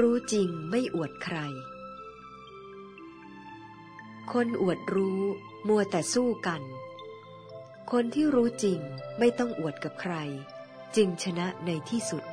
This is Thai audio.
รู้จริงไม่อวดใคร คนอวดรู้มัวแต่สู้กัน คนที่รู้จริงไม่ต้องอวดกับใคร จึงชนะในที่สุด